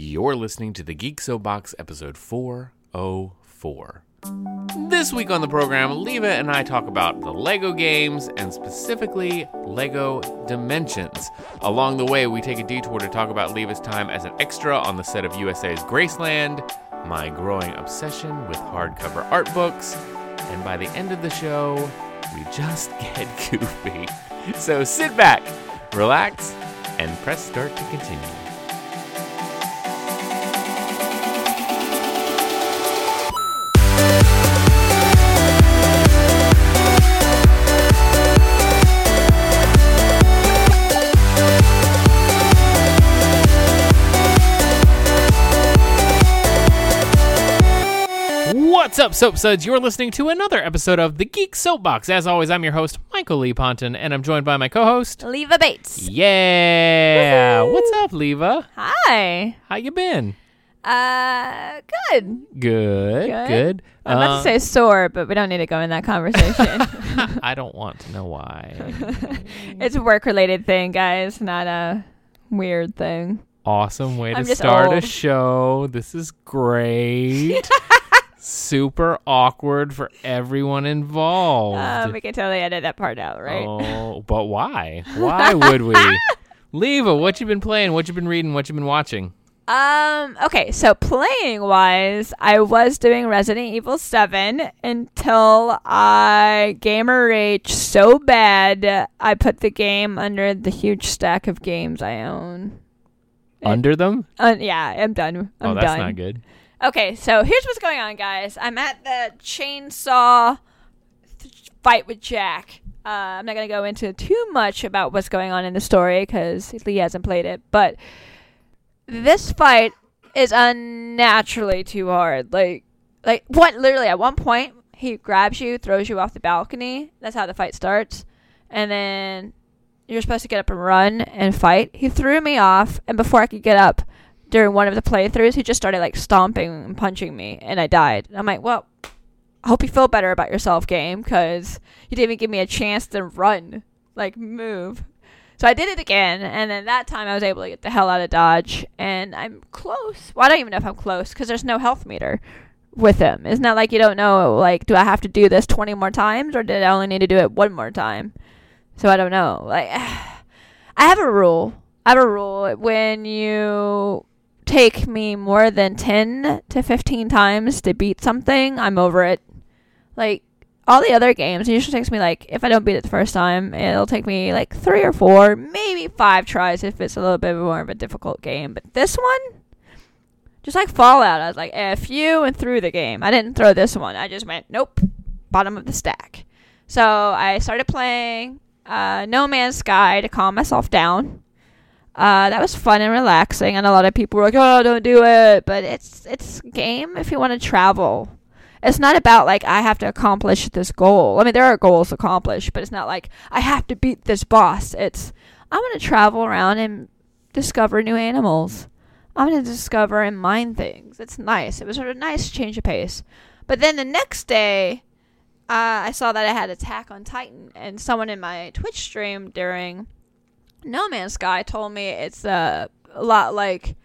You're listening to the Geek Soapbox episode 404. This week on the program, Leva and I talk about the LEGO games and specifically LEGO Dimensions. Along the way, we take a detour to talk about Leva's time as an extra on the set of USA's Graceland, my growing obsession with hardcover art books, and by the end of the show, we just get goofy. So sit back, relax, and press start to continue. What's up, Soapsuds? You're listening to another episode of the Geek Soapbox. As always, I'm your host, Michael Lee Ponton, and I'm joined by my co-host. Leva Bates. Yeah, what's up, Leva? Hi. How you been? Uh, good. Good, Good. good. I'm about to say sore, but we don't need to go in that conversation. I don't want to know why. it's a work-related thing, guys, not a weird thing. Awesome way I'm to start a show. This is great. Super awkward for everyone involved. Uh, we can totally edit that part out, right? Oh, but why? Why would we? Leva, what you been playing? What you been reading? What you been watching? Um. Okay. So playing wise, I was doing Resident Evil Seven until I gamer rage so bad I put the game under the huge stack of games I own. Under them? Uh, yeah, I'm done. I'm oh, that's done. not good. Okay, so here's what's going on, guys. I'm at the chainsaw th- fight with Jack. Uh, I'm not going to go into too much about what's going on in the story because Lee hasn't played it, but this fight is unnaturally too hard. Like, like what? Literally, at one point, he grabs you, throws you off the balcony. That's how the fight starts, and then you're supposed to get up and run and fight. He threw me off, and before I could get up, during one of the playthroughs, he just started like stomping and punching me, and I died. I'm like, well, I hope you feel better about yourself, game, because you didn't even give me a chance to run, like move. So I did it again, and then that time I was able to get the hell out of Dodge, and I'm close. Well, I don't even know if I'm close because there's no health meter with him. It's not like you don't know, like, do I have to do this 20 more times, or did I only need to do it one more time? So I don't know. Like, I have a rule. I have a rule when you take me more than 10 to 15 times to beat something, I'm over it. Like, all the other games, it usually takes me, like, if I don't beat it the first time, it'll take me, like, three or four, maybe five tries if it's a little bit more of a difficult game. But this one, just like Fallout, I was like, F you, and threw the game. I didn't throw this one. I just went, nope, bottom of the stack. So I started playing uh, No Man's Sky to calm myself down. Uh, that was fun and relaxing, and a lot of people were like, "Oh, don't do it." But it's it's game if you want to travel. It's not about like I have to accomplish this goal. I mean, there are goals accomplished, but it's not like I have to beat this boss. It's I'm gonna travel around and discover new animals. I'm gonna discover and mine things. It's nice. It was sort a nice change of pace. But then the next day, uh, I saw that I had Attack on Titan, and someone in my Twitch stream during No Man's Sky told me it's uh, a lot like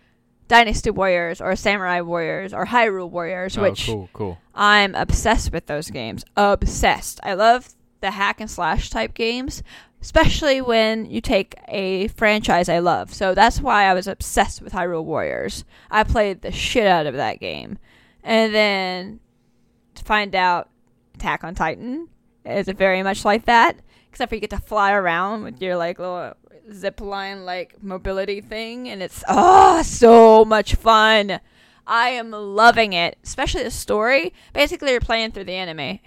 Dynasty Warriors or Samurai Warriors or Hyrule Warriors, which oh, cool, cool. I'm obsessed with those games. Obsessed. I love the hack and slash type games, especially when you take a franchise I love. So that's why I was obsessed with Hyrule Warriors. I played the shit out of that game. And then to find out Attack on Titan is very much like that, except for you get to fly around with your like little zip line like mobility thing and it's oh so much fun. I am loving it, especially the story. Basically, you're playing through the anime.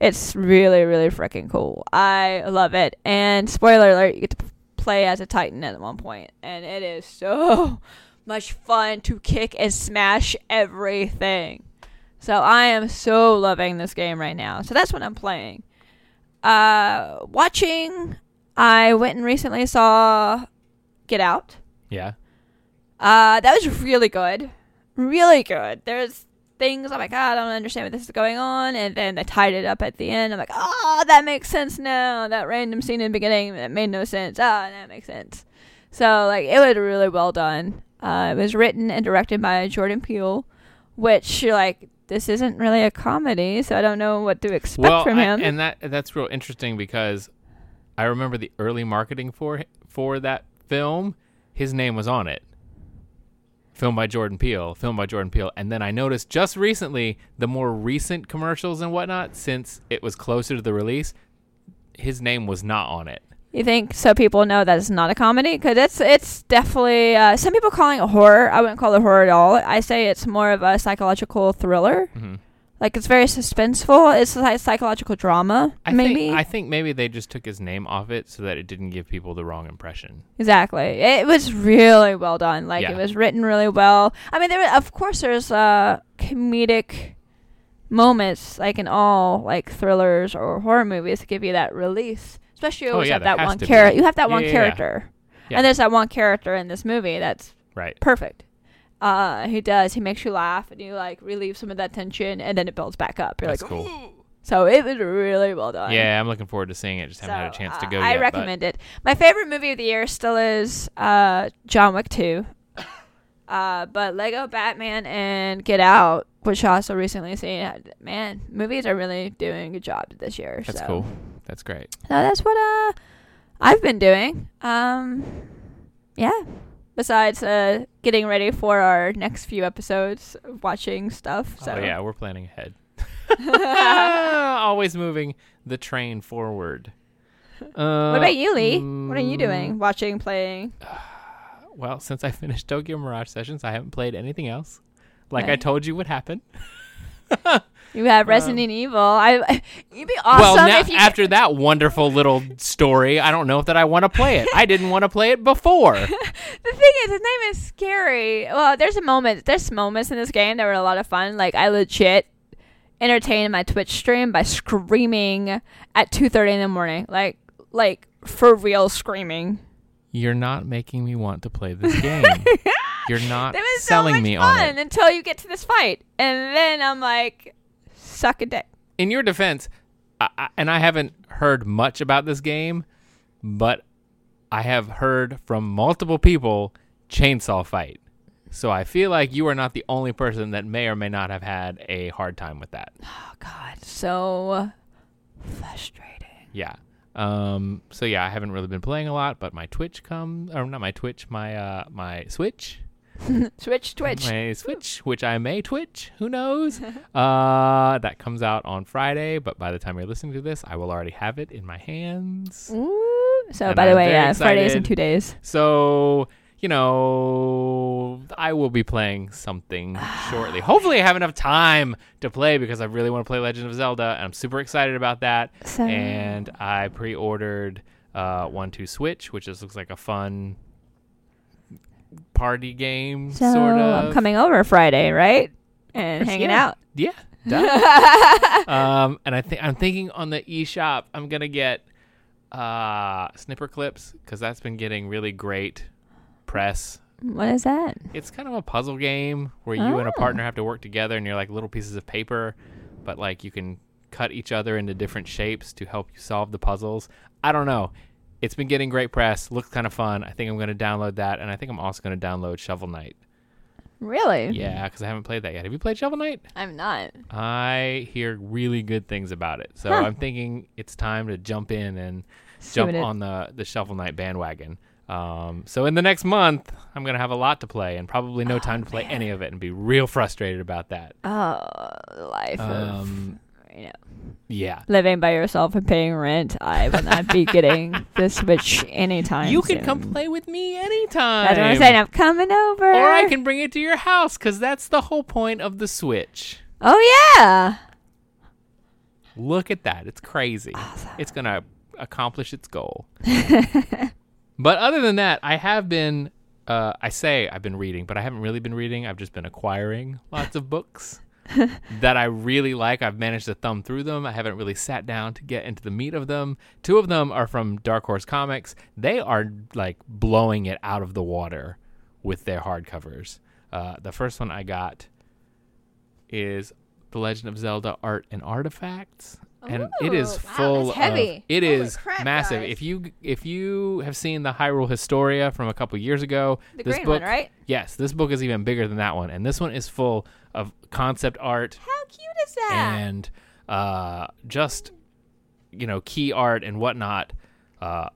It's really, really freaking cool. I love it. And spoiler alert, you get to play as a Titan at one point, and it is so much fun to kick and smash everything. So I am so loving this game right now. So that's what I'm playing. Uh, watching. I went and recently saw Get Out. Yeah. Uh, that was really good. Really good. There's things I'm like, "Ah, I don't understand what this is going on, and then they tied it up at the end. I'm like, oh, that makes sense now. That random scene in the beginning that made no sense. Ah, that makes sense. So like, it was really well done. Uh, it was written and directed by Jordan Peele, which like, this isn't really a comedy, so I don't know what to expect well, from I- him. and that that's real interesting because I remember the early marketing for for that film. His name was on it. Filmed by Jordan Peele, filmed by Jordan Peele, and then I noticed just recently the more recent commercials and whatnot, since it was closer to the release, his name was not on it. You think so? People know that it's not a comedy because it's it's definitely uh, some people calling it horror. I wouldn't call it horror at all. I say it's more of a psychological thriller. Mhm. Like it's very suspenseful. It's like psychological drama, I maybe. think I think maybe they just took his name off it so that it didn't give people the wrong impression. exactly. It was really well done. Like Yeah. it was written really well. I mean, there were, of course there's uh comedic moments like in all like thrillers or horror movies to give you that release. Especially you Oh, always yeah, have that one character. You have that Yeah, one character, and there's that one character in this movie that's Right. perfect. Uh, he does. He makes you laugh, and you like relieve some of that tension, and then it builds back up. You're That's like, cool. "Ooh." So it was really well done. Yeah, I'm looking forward to seeing it. Just haven't had a So, chance to uh, go I yet. but- recommend it. My favorite movie of the year still is uh, John Wick 2. Uh, but Lego Batman and Get Out, which I also recently seen, man, movies are really doing a good job this year. That's so. cool. That's great. So that's what uh I've been doing. Um yeah. Besides uh getting ready for our next few episodes, watching stuff. So Oh yeah, we're planning ahead. Always moving the train forward. Uh, what about you, Lee? what are you mm, doing? Watching, playing? Well, since I finished Tokyo Mirage Sessions, I haven't played anything else. Like I told you would happen. You have Resident Evil. I you'd be awesome Um, well, now, if you after that wonderful little story, I don't know if that I want to play it. I didn't want to play it before. The thing is, his name is scary. Well, there's a moment. There's moments in this game that were a lot of fun. Like I legit entertained my Twitch stream by screaming at 2:30 in the morning. Like like for real screaming. You're not making me want to play this game. You're not selling so me fun on it. until you get to this fight, and then I'm like, suck a dick. in your defense, I, I, and I haven't heard much about this game, but I have heard from multiple people chainsaw fight. So I feel like you are not the only person that may or may not have had a hard time with that. Oh God, so frustrating. Yeah. Um. So yeah, I haven't really been playing a lot, but my Twitch come or not my Twitch, my uh my Switch, Switch, Twitch. my Switch, which I may Twitch, who knows? uh, that comes out on Friday, but by the time you're listening to this, I will already have it in my hands. Ooh. So, And by the I'm way, yeah, Friday's in two days. So, you know, I will be playing something shortly. Hopefully, I have enough time to play because I really want to play Legend of Zelda, and I'm super excited about that. So, And I pre-ordered uh, One Two Switch, which just looks like a fun party game, so sort of. I'm coming over Friday, right? And hanging yeah. out. Yeah. um, and I think I'm thinking on the eShop, I'm gonna get uh, Snipperclips because that's been getting really great press What is that? It's kind of a puzzle game where you and a Oh. partner have to work together and you're like little pieces of paper, but like you can cut each other into different shapes to help you solve the puzzles. I don't know. It's been getting great press. Looks kind of fun. I think I'm going to download that and I think I'm also going to download Shovel Knight. Really? Yeah, cuz I haven't played that yet. Have you played Shovel Knight? I'm not. I hear really good things about it. So Huh. I'm thinking it's time to jump in and jump it- on the the Shovel Knight bandwagon. Um, so in the next month, I'm gonna have a lot to play and probably no time to play any of it and be real frustrated about that. Oh, life Um, of you know yeah, living by yourself and paying rent. I will not be getting the Switch anytime. you can soon. come play with me anytime. That's what I'm saying. I'm coming over. Or I can bring it to your house because that's the whole point of the Switch. Oh yeah. Look at that. It's crazy. It's going to accomplish its goal. but other than that, I have been, uh, I say I've been reading, but I haven't really been reading. I've just been acquiring lots of books that I really like. I've managed to thumb through them. I haven't really sat down to get into the meat of them. Two of them are from Dark Horse Comics. They are like blowing it out of the water with their hardcovers. Uh, the first one I got is The Legend of Zelda Art and Artifacts. and it is Ooh, wow, full that's heavy. of it Holy is crap, massive. guys. If you if you have seen the Hyrule Historia from a couple years ago, The this book one, right? Yes, this book is even bigger than that one, and this one is full of concept art How cute is that? and uh, just you know key art and whatnot uh,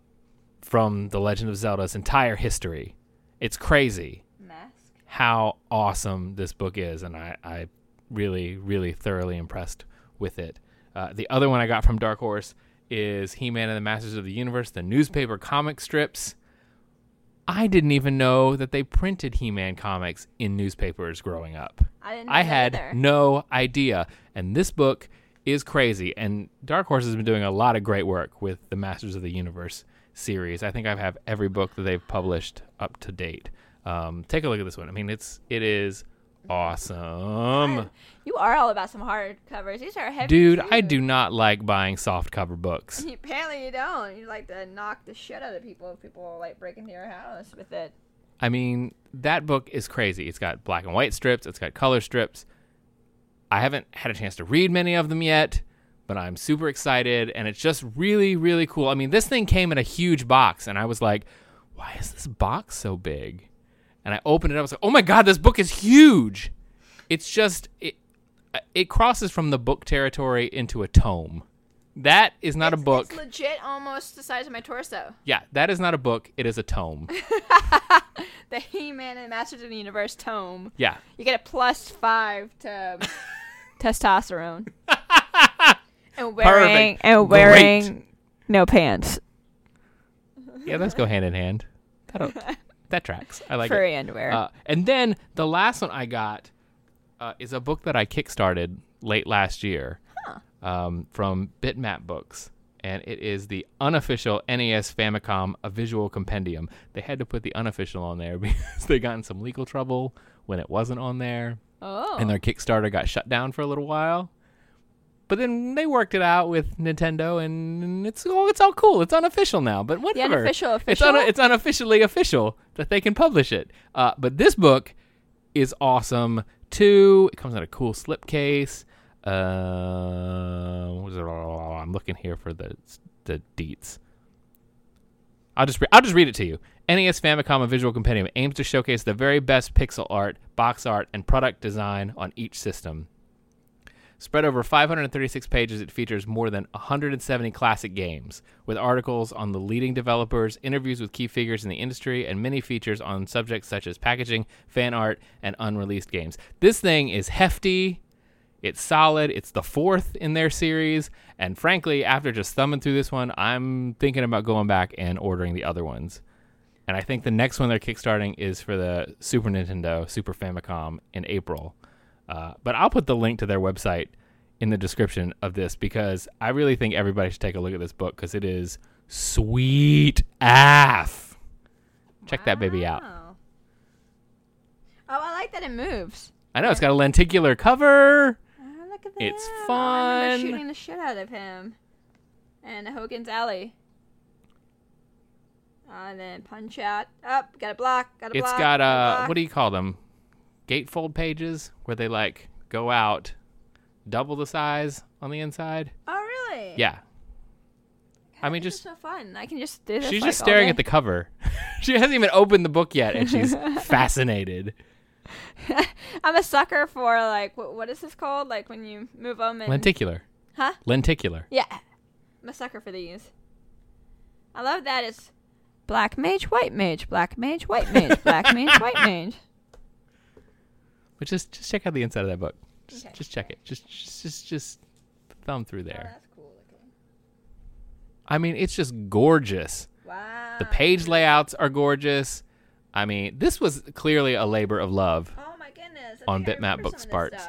from the Legend of Zelda's entire history. It's crazy Mask. how awesome this book is, and I, I really, really thoroughly impressed with it. Uh, the other one I got from Dark Horse is He Man and the Masters of the Universe, the newspaper comic strips. I didn't even know that they printed He Man comics in newspapers growing up. I didn't. I had either. no idea. And this book is crazy. And Dark Horse has been doing a lot of great work with the Masters of the Universe series. I think I have every book that they've published up to date. Um, take a look at this one. I mean, it's it is awesome, You are all about some hard covers. These are heavy. dude. too. I do not like buying soft cover books. Apparently you don't. You like to knock the shit out of people if people like break into your house with it. I mean, that book is crazy. It's got black and white strips, it's got color strips. I haven't had a chance to read many of them yet, but I'm super excited and it's just really, really cool. I mean, this thing came in a huge box and I was like, why is this box so big? And I opened it up. I was like, oh my God, this book is huge. It's just, it, uh, it crosses from the book territory into a tome. That is not a book. It's legit almost the size of my torso. yeah, that is not a book. It is a tome. The He-Man and Masters of the Universe tome. Yeah. You get a plus five to testosterone. and wearing Perfect. and Great. wearing no pants. Yeah, let's go hand in hand. That'll, that tracks. I like Furry it. underwear. Uh, and then the last one I got uh, is a book that I kickstarted late last year um, from Bitmap Books. And it is the unofficial NES Famicom A Visual Compendium. They had to put the unofficial on there because they got in some legal trouble when it wasn't on there. oh. And their Kickstarter got shut down for a little while. But then they worked it out with Nintendo, and it's all it's all cool. It's unofficial now, but the whatever. unofficial It's official. un- it's unofficially official that they can publish it. Uh, but this book is awesome too. It comes in a cool slipcase. Uh, what is it? I'm looking here for the the deets. I'll just re- I'll just read it to you. NES Famicom A Visual Compendium aims to showcase the very best pixel art, box art, and product design on each system. Spread over 536 pages, it features more than 170 classic games, with articles on the leading developers, interviews with key figures in the industry, and many features on subjects such as packaging, fan art, and unreleased games. This thing is hefty. It's solid. It's the fourth in their series. And frankly, after just thumbing through this one, I'm thinking about going back and ordering the other ones. And I think the next one they're kickstarting is for the Super Nintendo, Super Famicom in April. Uh, but I'll put the link to their website in the description of this because I really think everybody should take a look at this book because it is sweet AF. Check that baby out. Oh, I like that it moves. I know it's got a lenticular cover. Oh, look at that. It's I remember fun. shooting the shit out of him. And Hogan's Alley. Uh, and then punch out. Up, got a block, got a It's block. It's got a uh, block. what do you call them? Gatefold pages where they like go out double the size on the inside. Oh, really? Yeah, I mean, just so fun. I can just do this. she's like, just staring at the cover. she hasn't even opened the book yet, and she's fascinated. I'm a sucker for like what, what is this called? Like when you move them and Lenticular. huh? Lenticular. Yeah, I'm a sucker for these. I love that. It's black mage, white mage, black mage, white mage, black mage, white mage. But just just check out the inside of that book. Just, Okay. just check it. Just just just just thumb through Oh, there. that's cool looking. I mean, it's just gorgeous. Wow. The page layouts are gorgeous. I mean, this was clearly a labor of love. Oh my goodness. I on Bitmap Books parts.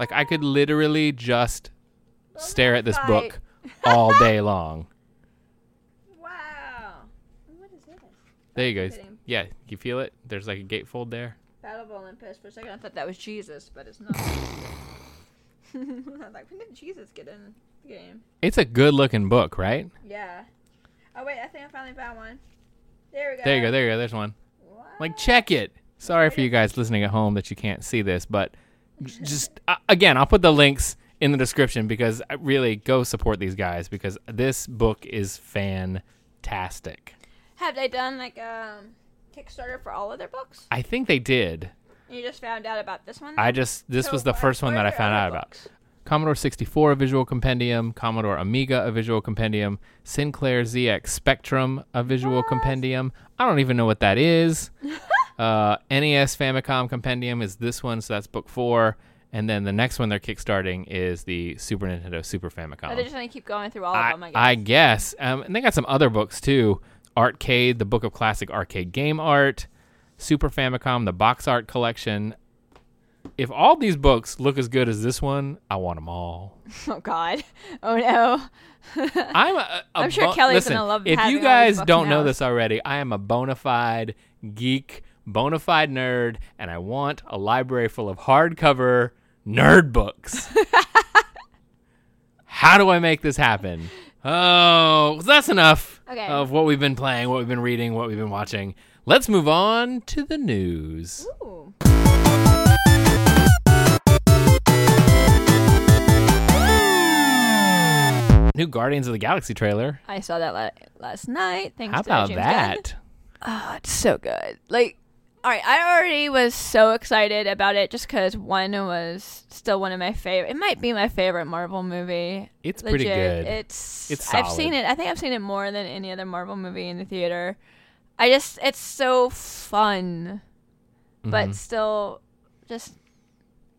Like I could literally just stare at this Fight. book all day long. Wow. What is this? There you go. Yeah, you feel it? There's like a gatefold there. Battle of Olympus. For a second, I thought that was Jesus, but it's not. I'm like, when did Jesus get in the game? It's a good looking book, right? Yeah. Oh wait, I think I finally found one. There we go. There you go. There you go. There's one. What? Like check it. Sorry for you guys listening at home that you can't see this, but just uh, again, I'll put the links in the description because I really go support these guys because this book is fantastic. Have they done like a Kickstarter for all of their books? I think they did. You just found out about this one. I just this So was the first one that I found out about. Commodore 64 a visual compendium, Commodore Amiga a visual compendium, Sinclair ZX Spectrum a visual compendium. I don't even know what that is. uh, NES Famicom compendium is this one, so that's book four. And then the next one they're kickstarting is the Super Nintendo Super Famicom. Are they just gonna keep going through all of I, them? I guess. I guess. Um, and they got some other books too. Arcade, the Book of Classic Arcade Game Art, Super Famicom, the Box Art Collection. If all these books look as good as this one, I want them all. oh God. Oh no. I'm a, a I'm sure bo- Kelly's listen, gonna love If you guys don't know this already, I am a bona fide geek, bona fide nerd, and I want a library full of hardcover nerd books. How do I make this happen? Oh, that's enough Okay. of what we've been playing, what we've been reading, what we've been watching. Let's move on to the news. Ooh. New Guardians of the Galaxy trailer. I saw that la- last night. Thanks How to about James Gunn. that? Oh, it's so good. Like, all right, I already was so excited about it just because one was still one of my favorite. It might be my favorite Marvel movie. It's pretty good. It's It's I've seen it. I think I've seen it more than any other Marvel movie in the theater. I just it's so fun, but Mhm. still just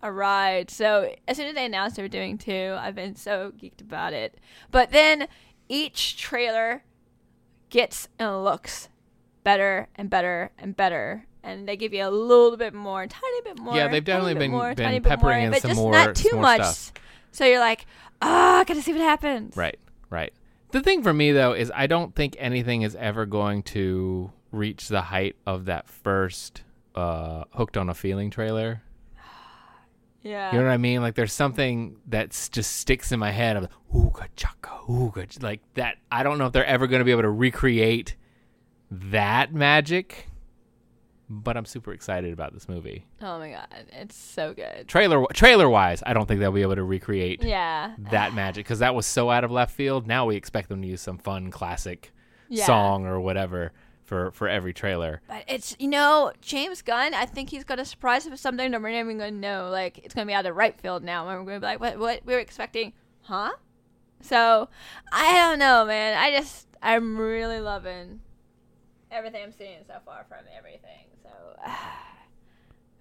a ride. So as soon as they announced they were doing two, I've been so geeked about it. But then each trailer gets and looks better and better and better. And they give you a little bit more, tiny bit more. Yeah, they've definitely been- more, been peppering more, in but some just more- not too more much. stuff. So you're like, ah, I gotta see what happens. Right, right. The thing for me though is I don't think anything is ever going to reach the height of that first uh, "Hooked on a Feeling" trailer. Yeah. You know what I mean? Like there's something that just sticks in my head of ooga chaka ooga, ch-" like that. I don't know if they're ever going to be able to recreate that magic, but I'm super excited about this movie. oh my god, it's so good. Trailer trailer wise, I don't think they'll be able to recreate Yeah. that magic because that was so out of left field. Now we expect them to use some fun classic Yeah. song or whatever for for every trailer. But it's you know James Gunn. I think he's gonna surprise us with something that we're not even gonna know. Like it's gonna be out of right field now, and we're gonna be like, what? What we were expecting? Huh? So I don't know, man. I just I'm really loving everything I'm seeing so far from everything. So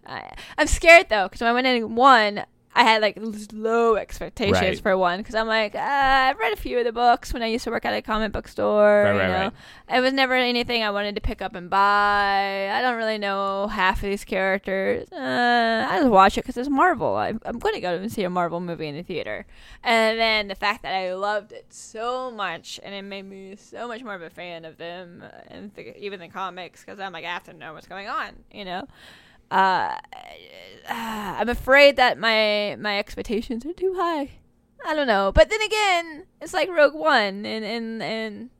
I, I'm scared though, because when I went in one, I had like low expectations Right. for one, because I'm like, uh, I've read a few of the books when I used to work at a comic book store. Right, you right, know? It was never anything I wanted to pick up and buy. I don't really know half of these characters. Uh, I just watch it because it's Marvel. I, I'm going to go and see a Marvel movie in the theater. And then the fact that I loved it so much and it made me so much more of a fan of them uh, and the, even the comics because I'm like, I have to know what's going on, you know? Uh, I'm afraid that my my expectations are too high. I don't know, but then again, it's like Rogue One and and and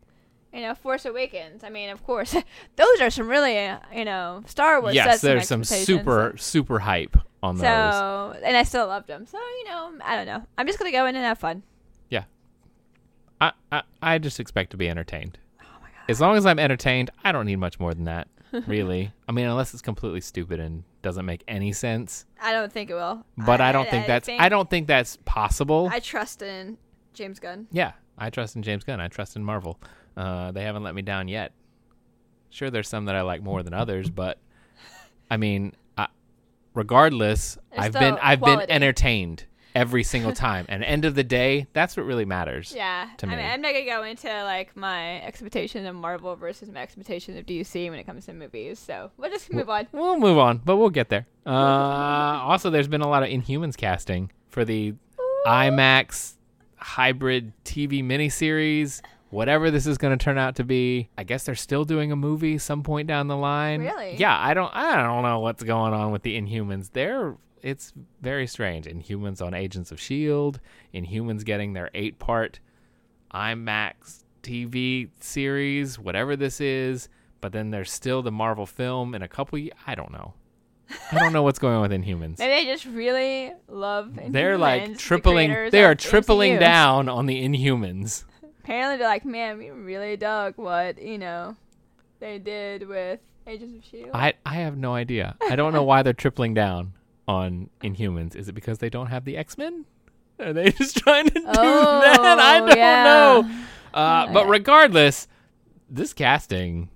you know Force Awakens. I mean, of course, those are some really uh, you know Star Wars. yes, there's some super super hype on those. So and I still loved them. So you know, I don't know. I'm just gonna go in and have fun. I, I I just expect to be entertained. Oh my god. As long as I'm entertained, I don't need much more than that. Really, I mean, unless it's completely stupid and doesn't make any sense. I don't think it will. But I, don't think that's I don't think that's possible. I trust in James Gunn. Yeah, I trust in James Gunn. I trust in Marvel. Uh, they haven't let me down yet. Sure, there's some that I like more than others, but I mean, I, regardless, There's I've been I've quality. been entertained every single time. and end of the day, that's what really matters. Yeah, to I me. mean, I'm not gonna go into like my expectation of Marvel versus my expectation of DC when it comes to movies. So we'll just move on. We'll move on, but we'll get there. Uh, also, there's been a lot of Inhumans casting for the IMAX hybrid TV miniseries. Whatever this is going to turn out to be, I guess they're still doing a movie some point down the line. Really? Yeah, I don't, I don't know what's going on with the Inhumans. They're, it's very strange. Inhumans on Agents of Shield. Inhumans getting their eight-part IMAX TV series, whatever this is. But then there's still the Marvel film in a couple. I don't know. I don't know what's going on with Inhumans. Maybe they just really love. They're like Inhumans, the tripling. They are tripling MCU. down on the Inhumans. Apparently, they're like, man, we really dug what you know they did with Agents of Shield. I I have no idea. I don't know why they're tripling down on Inhumans. Is it because they don't have the X Men? Are they just trying to do Oh, that? I don't yeah. know. Uh, but Yeah. regardless, this casting,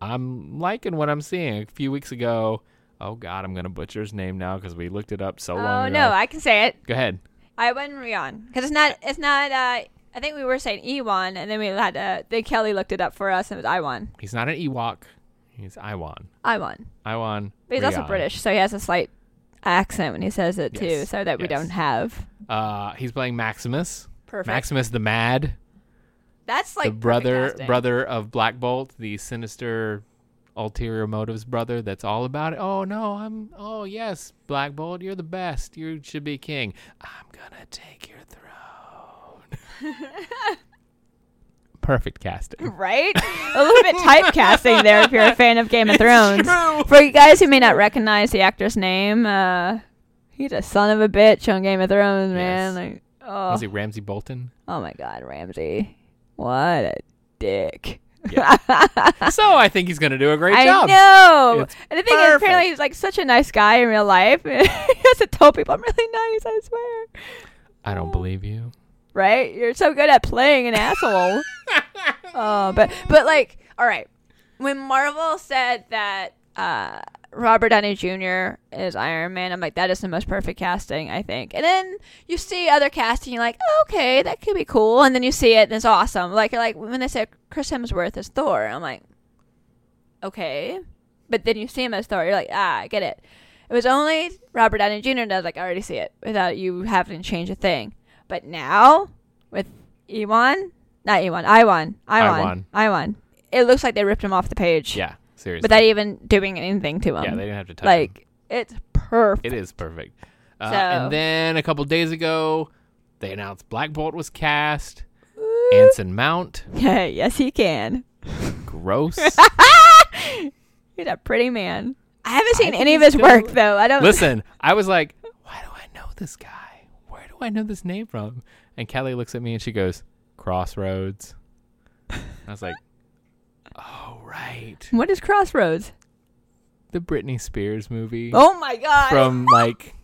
I'm liking what I'm seeing. A few weeks ago, oh god, I'm gonna butcher his name now because we looked it up so long oh no, I can say it. Go ahead. Iwan Rheon, because it's not. It's not. Uh, I think we were saying Ewan, and then we had. Uh, then Kelly looked it up for us, and it was Iwan. He's not an Ewok. He's Iwan. Iwan. Iwan. But he's also British, so he has a slight accent when he says it too, Yes, so that we yes. don't have. Uh, he's playing Maximus. Perfect. Maximus the Mad. That's like the perfect brother casting. brother of Black Bolt, the sinister ulterior motives brother that's all about it. Oh no, I'm oh yes, Black Bolt, you're the best. You should be king. I'm gonna take your throne. Perfect casting. right? A little bit typecasting there if you're a fan of Game of Thrones. For you guys who may not recognize the actor's name, uh, he's a son of a bitch on Game of Thrones, man. Yes. Like, oh, Was he Ramsay Bolton? oh my God, Ramsay, what a dick. Yeah. so I think he's gonna do a great I job. know. It's and the thing is, apparently, he's like such a nice guy in real life. he has to tell people I'm really nice. I swear. I don't believe you. Right? You're so good at playing an asshole. Oh, but but like, all right. When Marvel said that uh, Robert Downey Jr. is Iron Man, I'm like, that is the most perfect casting, I think. And then you see other casting, you're like, oh, okay, that could be cool. And then you see it, and it's awesome. Like like when they said Chris Hemsworth is Thor, I'm like, okay. But then you see him as Thor, you're like, ah, I get it. It was only Robert Downey Jr. that I was like, I already see it without you having to change a thing. But now with Ewan, not Ewan, Iwan, Iwan, Iwan. Iwan, it looks like they ripped him off the page. Yeah, seriously. Without even doing anything to him. yeah, they didn't have to touch him. like it's perfect. It is perfect. Uh, So- And then a couple days ago, they announced Black Bolt was cast. Anson Mount, Yeah, yes, he can. gross. He's a pretty man. I haven't seen think any of his work though. I don't. Listen, I was like, why do I know this guy? Do I know this name from? And Kelly looks at me and she goes, Crossroads. I was like, oh, right. What is Crossroads? The Britney Spears movie Oh my god! from like,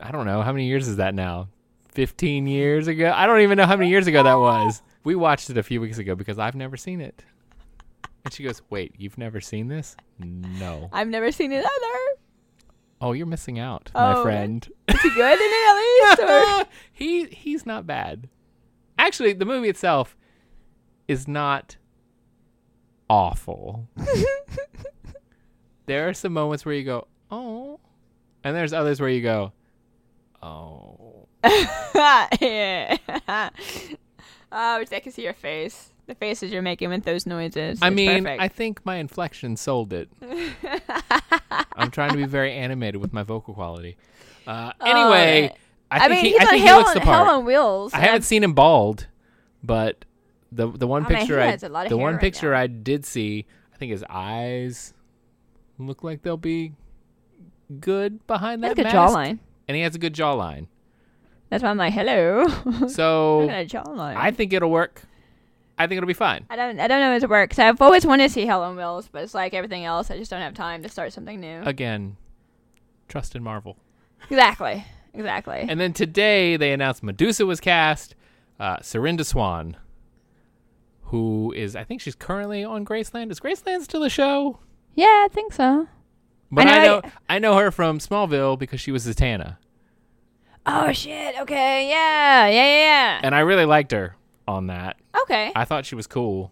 I don't know, how many years is that now? 15 years ago? I don't even know how many years ago that was. We watched it a few weeks ago because I've never seen it. And she goes, wait, you've never seen this? No. I've never seen it either. Oh, you're missing out, my Oh. friend. Is he good in it at least? He he's not bad. Actually, the movie itself is not awful. there are some moments where you go, "Oh," and there's others where you go, "Oh." yeah. Oh, I can see your face. The faces you're making with those noises. I mean, perfect. I think my inflection sold it. I'm trying to be very animated with my vocal quality. Uh, anyway, Oh, I I mean, he, he's I on think he Hell, looks on, the part. Hell on Wheels. I haven't seen him bald, but the the one Oh, picture I has a lot of the one right picture now. I did see, I think his eyes look like they'll be good behind that mask. jawline. and he has a good jawline. That's why I'm like, hello. So jawline. I think it'll work. I think it'll be fine. I don't. I don't know if it works. I've always wanted to see Hell on Wheels, but it's like everything else. I just don't have time to start something new. Again, trust in Marvel. Exactly. Exactly. And then today they announced Medusa was cast. Uh, Serinda Swan, who is I think she's currently on Graceland. Is Graceland still a show? yeah, I think so. But know I I- know I know her from Smallville because she was Zatanna, Oh shit. Okay. Yeah. Yeah. Yeah. and I really liked her on that. Okay. I thought she was cool.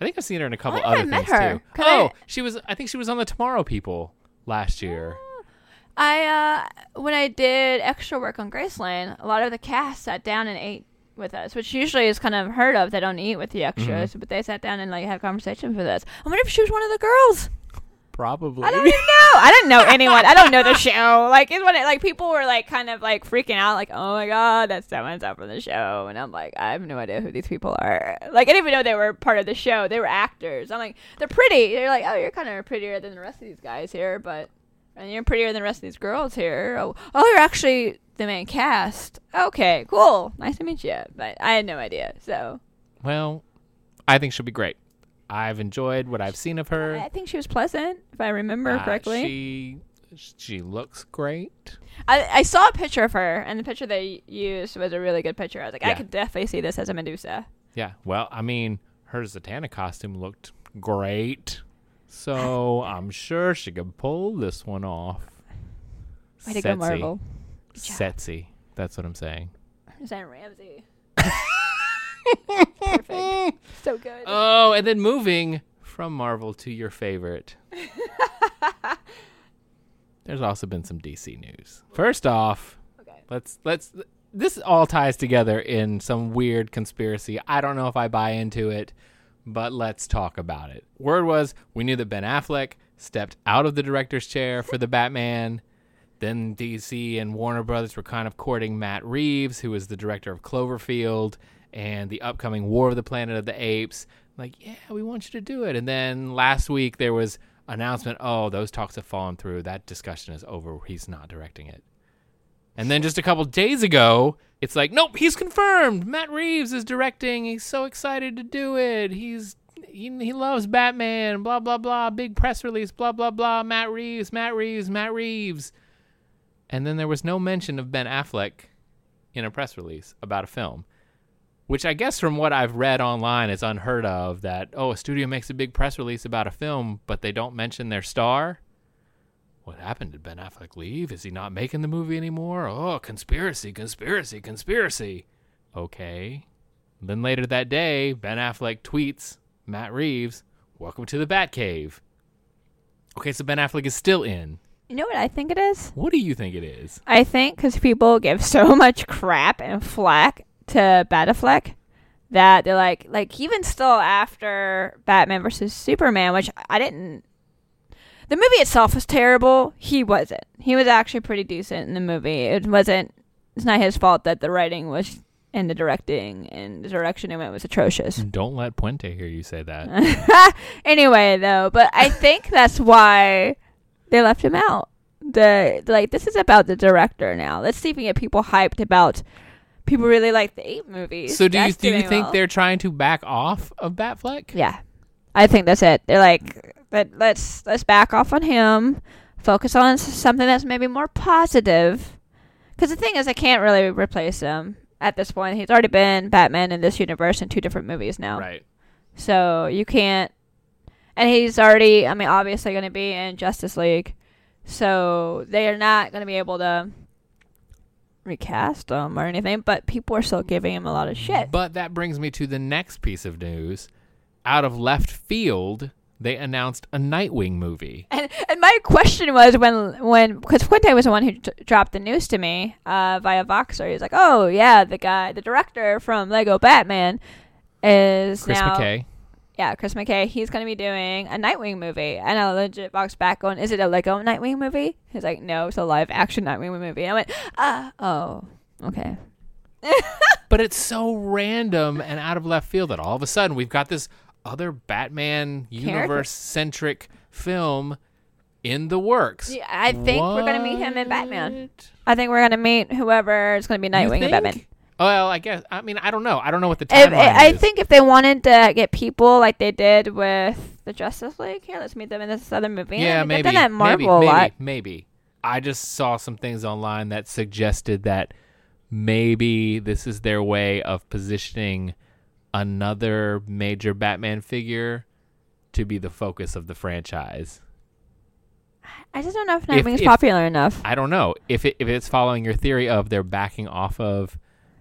I think I've seen her in a couple other I met things her? too. Oh, I- she was. I think she was on the Tomorrow People last year. I uh when I did extra work on Graceland, a lot of the cast sat down and ate with us, which usually is kind of heard of. They don't eat with the extras, but they sat down and like had conversations with us. I wonder if she was one of the girls. Probably. I don't even know. I didn't know anyone. I don't know the show. Like it's when it, like people were like kind of like freaking out, like oh my god, that's so and so from the show, and I'm like I have no idea who these people are. Like I didn't even know they were part of the show. They were actors. I'm like they're pretty. They're like oh you're kind of prettier than the rest of these guys here, but And you're prettier than the rest of these girls here. Oh, oh, you're actually the main cast. Okay, cool. Nice to meet you. But I had no idea. So Well, I think she'll be great. I've enjoyed what I've seen of her. I think she was pleasant, if I remember Uh, correctly. she she looks great. I, I saw a picture of her, and the picture they used was a really good picture. I was like, I could definitely see this as a Medusa. Yeah. Well, I mean, her Zatanna costume looked great. So I'm sure she could pull this one off. Way to go, Sexy. Marvel. Sexy. That's what I'm saying. Sam Ramsey. Perfect. So good. Oh, and then moving from Marvel to your favorite. There's also been some DC news. First off, okay. let's let's this all ties together in some weird conspiracy. I don't know if I buy into it, but let's talk about it. Word was we knew that Ben Affleck stepped out of the director's chair for the Batman. Then DC and Warner Brothers were kind of courting Matt Reeves, who was the director of Cloverfield and the upcoming War of the Planet of the Apes. Like, yeah, we want you to do it. And then last week there was announcement, oh, those talks have fallen through. That discussion is over. He's not directing it. And then just a couple days ago, it's like, nope, he's confirmed. Matt Reeves is directing. He's so excited to do it. He's he, he loves Batman. Blah blah blah. Big press release. Blah blah blah. Matt Reeves. Matt Reeves. Matt Reeves. And then there was no mention of Ben Affleck in a press release about a film, which I guess from what I've read online is unheard of. That oh, a studio makes a big press release about a film, but they don't mention their star. What happened? Did Ben Affleck leave? Is he not making the movie anymore? Oh, conspiracy, conspiracy, conspiracy. Okay. Then later that day, Ben Affleck tweets Matt Reeves, Welcome to the Batcave. Okay, so Ben Affleck is still in. You know what I think it is? What do you think it is? I think because people give so much crap and flack to Batafleck that they're like, like even still after Batman versus Superman, which I didn't. The movie itself was terrible. He wasn't. He was actually pretty decent in the movie. It wasn't. It's not his fault that the writing was and the directing and the direction it went was atrocious. Don't let Puente hear you say that. anyway, though, but I think that's why they left him out. The like this is about the director now. Let's see if we get people hyped about. People really like the eight movies. so do you That's do you doing think well. they're trying to back off of Batfleck? Yeah, I think that's it. They're like, let, let's let's back off on him. Focus on s- something that's maybe more positive. Because the thing is, I can't really replace him at this point. He's already been Batman in this universe in two different movies now. Right. So you can't. And he's already, I mean, obviously going to be in Justice League. So they are not going to be able to recast him or anything, but people are still giving him a lot of shit. But that brings me to the next piece of news. Out of left field, they announced a Nightwing movie. And, and my question was when, when, because Quinte was the one who d- dropped the news to me uh, via Voxer. He was like, oh, yeah, the guy, the director from Lego Batman is Chris now. McKay. Yeah, Chris McKay. He's going to be doing a Nightwing movie. And I legit boxed back on, is it a Lego Nightwing movie? He's like, no, it's a live action Nightwing movie. And I went, ah, oh, okay. But it's so random and out of left field that all of a sudden we've got this other Batman universe centric film in the works. Yeah, I think we're going to meet him in Batman. I think we're going to meet whoever is going to be Nightwing in Batman. Well, I guess. I mean, I don't know. I don't know what the timeline I is. I think if they wanted to get people like they did with the Justice League, here, let's meet them in this other movie. Yeah, I mean, maybe. They've done that Marvel maybe, a maybe, lot. maybe. I just saw some things online that suggested that maybe this is their way of positioning another major Batman figure to be the focus of the franchise. I just don't know if If- Nightwing's if- popular enough. I don't know if it, if it's following your theory of they're backing off of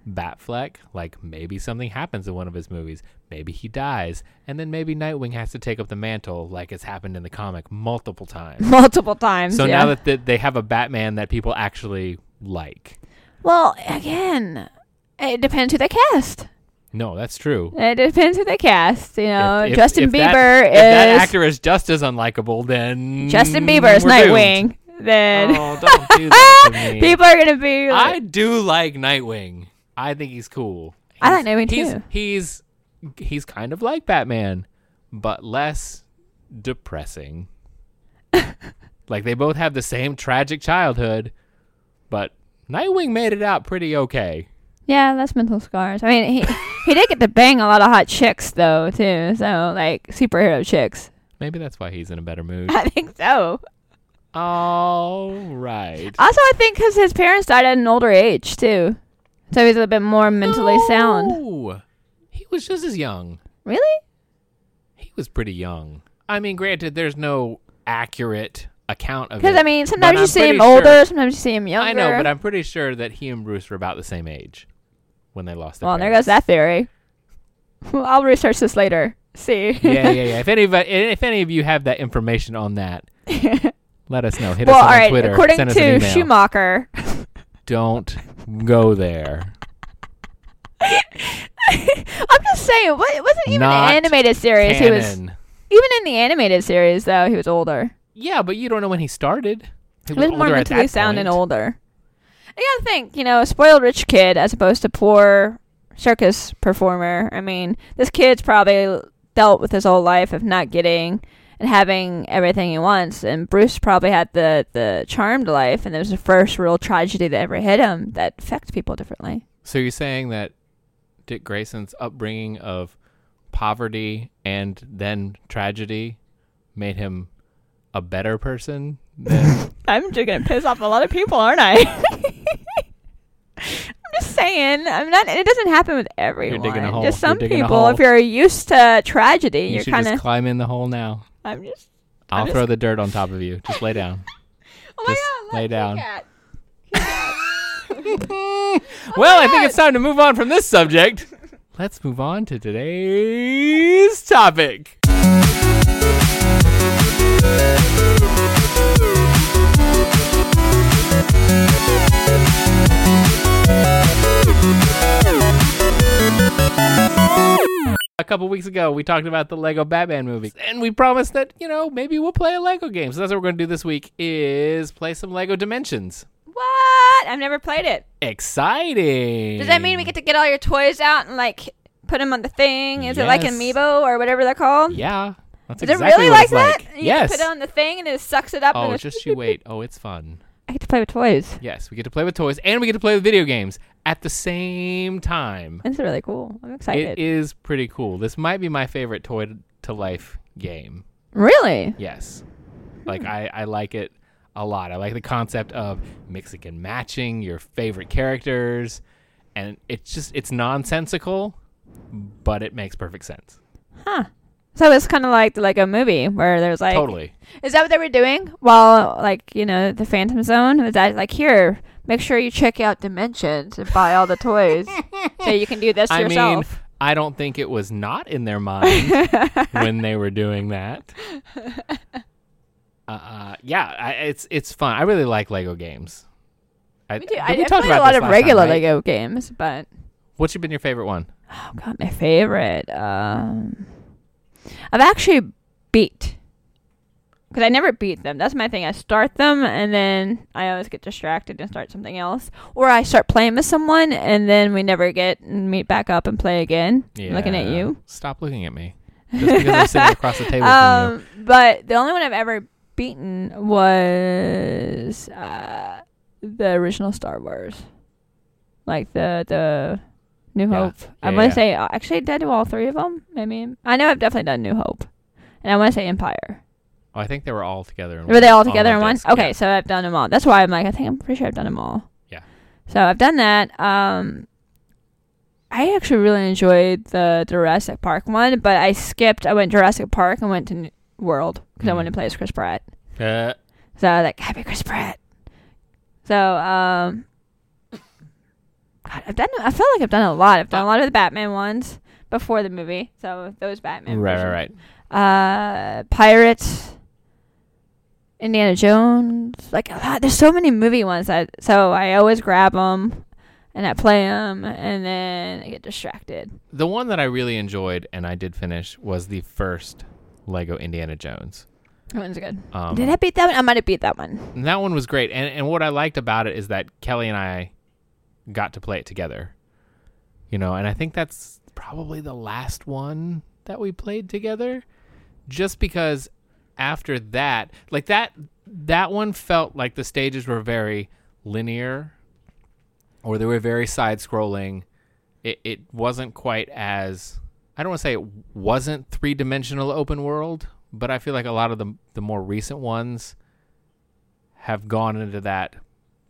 Batfleck. Like maybe something happens in one of his movies. Maybe he dies, and then maybe Nightwing has to take up the mantle, like it's happened in the comic multiple times. Multiple times. So yeah. now that th- they have a Batman that people actually like. Well, again, it depends who they cast. No, that's true. It depends who they cast. You know, If- if- Justin if Bieber that, is If that actor is just as unlikable, then Justin Bieber is we're doomed. Nightwing. Then Oh, don't do that to me. people are gonna be. Like, I do like Nightwing. I think he's cool. I like He's- Nightwing he's, too. He's he's kind of like Batman, but less depressing. Like they both have the same tragic childhood, but Nightwing made it out pretty okay. Yeah, that's mental scars. I mean, he he did get to bang a lot of hot chicks though too. So like superhero chicks. Maybe that's why he's in a better mood. I think so. All right. Also, I think because his parents died at an older age too, so he's a bit more mentally sound. No. He was just as young. Really? He was pretty young. I mean, granted, there's no accurate account of it. Because I mean, sometimes you see him pretty older, sometimes you see him younger. I know, but I'm pretty sure that he and Bruce were about the same age when they lost their well, there goes that theory. Well, I'll research this later. See. yeah, yeah, yeah. If any of if any of you have that information on that, let us know. Hit well, us on right. Twitter. According Send us an to. Schumacher, Don't go there. I'm just saying, what it wasn't even Not an animated series. He was even in the animated series though. He was older. Yeah, but you don't know when he started. He was more older at mentally sound and older. You gotta think, you know, a spoiled rich kid as opposed to poor circus performer. I mean, this kid's probably dealt with his whole life of not getting and having everything he wants, and Bruce probably had the the charmed life, and it was the first real tragedy that ever hit him that affects people differently. So you're saying that Dick Grayson's upbringing of poverty and then tragedy made him a better person than I'm just gonna piss off a lot of people, aren't I? I'm just saying. I'm not. It doesn't happen with everyone. digging a hole. Just You're some digging a people. hole. If you're used to tragedy, you you're kind just of. climb in the hole now. I'm just. I'll I'm throw the dirt on top of you. Just lay down. Oh my Just god! lay down. Cat. well, I oh think it's time to move on from this subject. Let's move on to today's topic. A couple weeks ago, we talked about the Lego Batman movie, and we promised that you know maybe we'll play a Lego game. So that's what we're going to do this week: is play some Lego Dimensions. What? I've never played it. Exciting! Does that mean we get to get all your toys out and like put them on the thing? Is it like an amiibo or whatever they're called? Yeah, that's Is exactly it really what like that? like. You yes. Put it on the thing and it sucks it up. Oh, it's just you wait. Oh, it's fun. I get to play with toys. Yes, we get to play with toys and we get to play with video games at the same time. It's really cool. I'm excited. It is pretty cool. This might be my favorite toy to life game. really? Yes. Hmm. Like I, I like it a lot. I like the concept of mixing and matching your favorite characters and it's just it's nonsensical, but it makes perfect sense. Huh. So it's kind of like like a movie where there's like totally. Is that what they were doing while like you know the Phantom Zone? Was that like here? Make sure you check out Dimensions and buy all the toys so you can do this I mean, yourself. I don't think it was not in their mind when they were doing that. Uh, yeah, I, it's it's fun. I really like Lego games. I, Me too. did I, we I talk played a lot of regular time, right? Lego games, but What's been your favorite one? oh god, my favorite. Um, I've actually beat because I never beat them. That's my thing. I start them and then I always get distracted and start something else, or I start playing with someone and then we never get and meet back up and play again. I'm looking at you. Stop looking at me. Just because I'm sitting across the table from you. Um, but the only one I've ever beaten was uh, the original Star Wars, like the the New Yeah. Hope. I Yeah, want yeah. to say uh, actually did I do all three of them. Maybe I know I've definitely done New Hope, and I want to say Empire. Oh, I think they were all together. In Were they all together in one? disc, Okay, yeah. so I've done them all. That's why I'm like I think I'm pretty sure I've done them all. Yeah. So I've done that. Um, I actually really enjoyed the Jurassic Park one, but I skipped. I went Jurassic Park and went to N- World because I Mhm. wanted to play as Chris Pratt. Uh, So I was like, happy Chris Pratt. So um, God, I've done. I feel like I've done a lot. I've done a lot of the Batman ones before the movie. So those Batman. right, versions. right, right. Uh, Pirates. Indiana Jones, like a lot. There's so many movie ones that so I always grab them and I play them and then I get distracted. The one that I really enjoyed and I did finish was the first Lego Indiana Jones. That one's good. Um, Did I beat that one? I might have beat that one. That one was great. And and what I liked about it is that Kelly and I got to play it together. You know, and I think that's probably the last one that we played together. Just because after that, like that that one felt like the stages were very linear or they were very side scrolling. It it wasn't quite as I don't want to say it wasn't three dimensional open world, but I feel like a lot of the the more recent ones have gone into that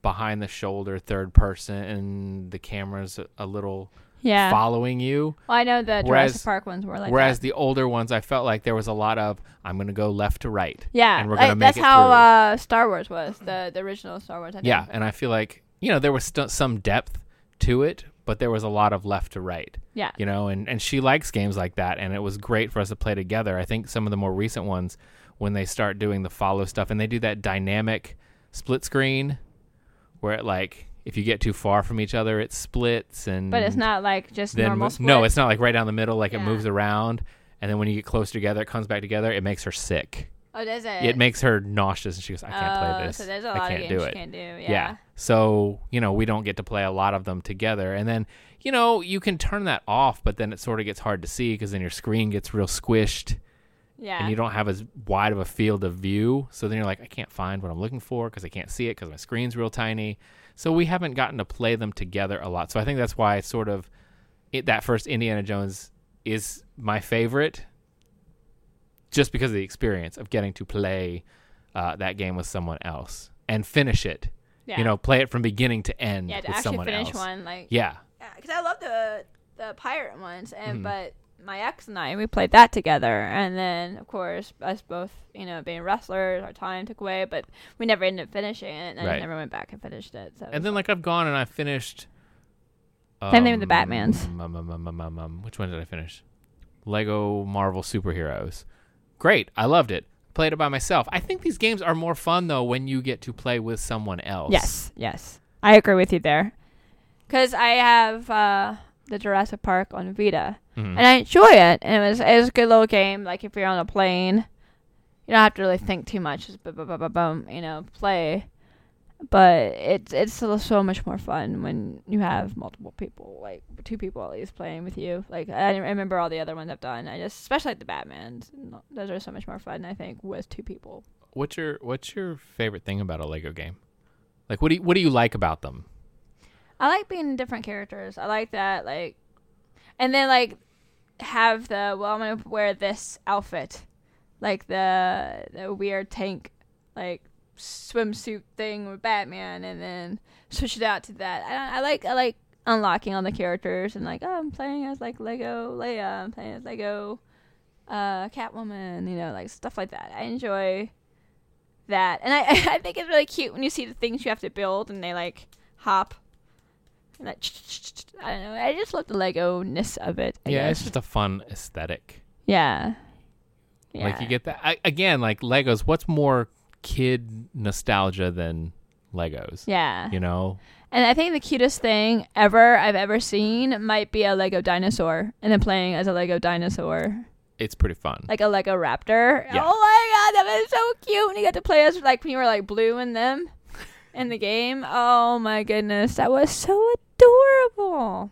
behind the shoulder third person and the camera's a, little Yeah. following you. Well, I know the Whereas- Jurassic Park ones were like Whereas that. the older ones, I felt like there was a lot of I'm going to go left to right. yeah, and we're like, gonna make that's it how through. uh, Star Wars was the the original Star Wars. I. Yeah, and I feel like you know there was st- some depth to it, but there was a lot of left to right. yeah, You know, and and she likes games like that, and it was great for us to play together. I think some of the more recent ones, when they start doing the follow stuff, and they do that dynamic split screen, where it like if you get too far from each other, it splits, and but it's not like just then normal. Split. no, it's not like right down the middle, like it moves around, and then when you get close together, it comes back together. It makes her sick. Oh, does it? It makes her nauseous, and she goes, "I can't Oh, play this. So there's a I lot can't of do it." can't do. Yeah. Yeah. So, you know, we don't get to play a lot of them together. And then, you know, you can turn that off, but then it sort of gets hard to see because then your screen gets real squished Yeah. and you don't have as wide of a field of view. So then you're like, I can't find what I'm looking for because I can't see it because my screen's real tiny. So we haven't gotten to play them together a lot. So I think that's why it's sort of it, that first Indiana Jones is my favorite just because of the experience of getting to play uh, that game with someone else and finish it yeah. you know, play it from beginning to end yeah, to with actually someone finish else. one like Yeah, because I love the the pirate ones, and Mhm. but my ex and I we played that together, and then of course us both you know being wrestlers, our time took away, but we never ended up finishing it, and I never went back and finished it. So and then like I've gone and I finished. Same thing with the um, Batmans. um, um, um, um, um, um, which one did I finish? Lego Marvel Superheroes. Great, I loved it. Played it by myself. I think these games are more fun though when you get to play with someone else. Yes, yes, I agree with you there. Because I have uh, the Jurassic Park on Vita, Mhm. and I enjoy it. And it was it was a good little game. Like if you're on a plane, you don't have to really think too much. Just boom, boom, boom, boom, boom, you know, play. But it's it's so much more fun when you have multiple people, like two people at least playing with you. Like I remember all the other ones I've done. I just especially like the Batman's. Those are so much more fun. I think with two people. What's your What's your favorite thing about a Lego game? Like, what do you, What do you like about them? I like being different characters. I like that, like, and then like have the well, I'm gonna wear this outfit, like the the weird tank, like swimsuit thing with Batman, and then switch it out to that. I I like I like unlocking all the characters and like oh I'm playing as like Lego Leia, I'm playing as Lego uh Catwoman, you know, like stuff like that. I enjoy that, and I I think it's really cute when you see the things you have to build and they like hop. And that I don't know. I just love the Lego ness of it. I yeah, guess. it's just a fun aesthetic. yeah. Yeah. Like you get that I, again, like Legos. What's more kid nostalgia than Legos? Yeah. You know, And I think the cutest thing ever I've ever seen might be a Lego dinosaur and then playing as a Lego dinosaur. it's pretty fun. Like a Lego raptor. Yeah. Oh my god, that was so cute. And you got to play as like when you were like blue in them in the game. Oh my goodness. That was so adorable.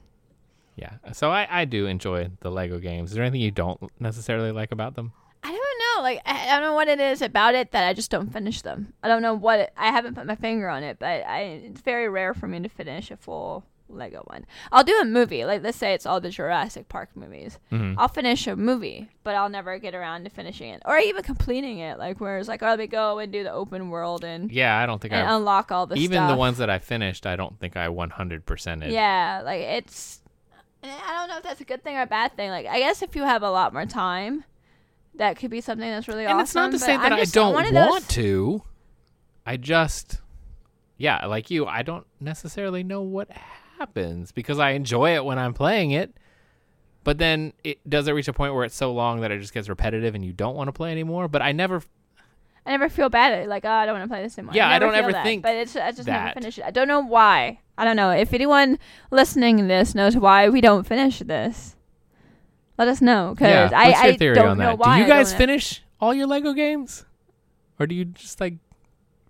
yeah. So I, I do enjoy the Lego games. Is there anything you don't necessarily like about them? I don't know. Like I, I don't know what it is about it that I just don't finish them. I don't know what it, I haven't put my finger on it, but I it's very rare for me to finish a full Lego one. I'll do a movie. Like let's say it's all the Jurassic Park movies. Mm-hmm. I'll finish a movie, but I'll never get around to finishing it or even completing it. Like where it's like, oh, let me go and do the open world and, Yeah, I don't think I unlock all the even stuff. the ones that I finished. I don't think I 100 it. Yeah, like it's. I don't know if that's a good thing or a bad thing. Like I guess if you have a lot more time, that could be something that's really and awesome. it's not to say that I'm I don't want those- to. I just, yeah, like you, I don't necessarily know what happens because I enjoy it when I'm playing it. But then it does it reach a point where it's so long that it just gets repetitive and you don't want to play anymore. But I never, I never feel bad. Like, oh, I don't want to play this anymore. Yeah, I never don't ever that, think But it's I just never finish it. I don't know why. I don't know if anyone listening to this knows why we don't finish this. Let us know because yeah. I, What's your I theory don't on know that? why. Do you guys finish all your Lego games, or do you just like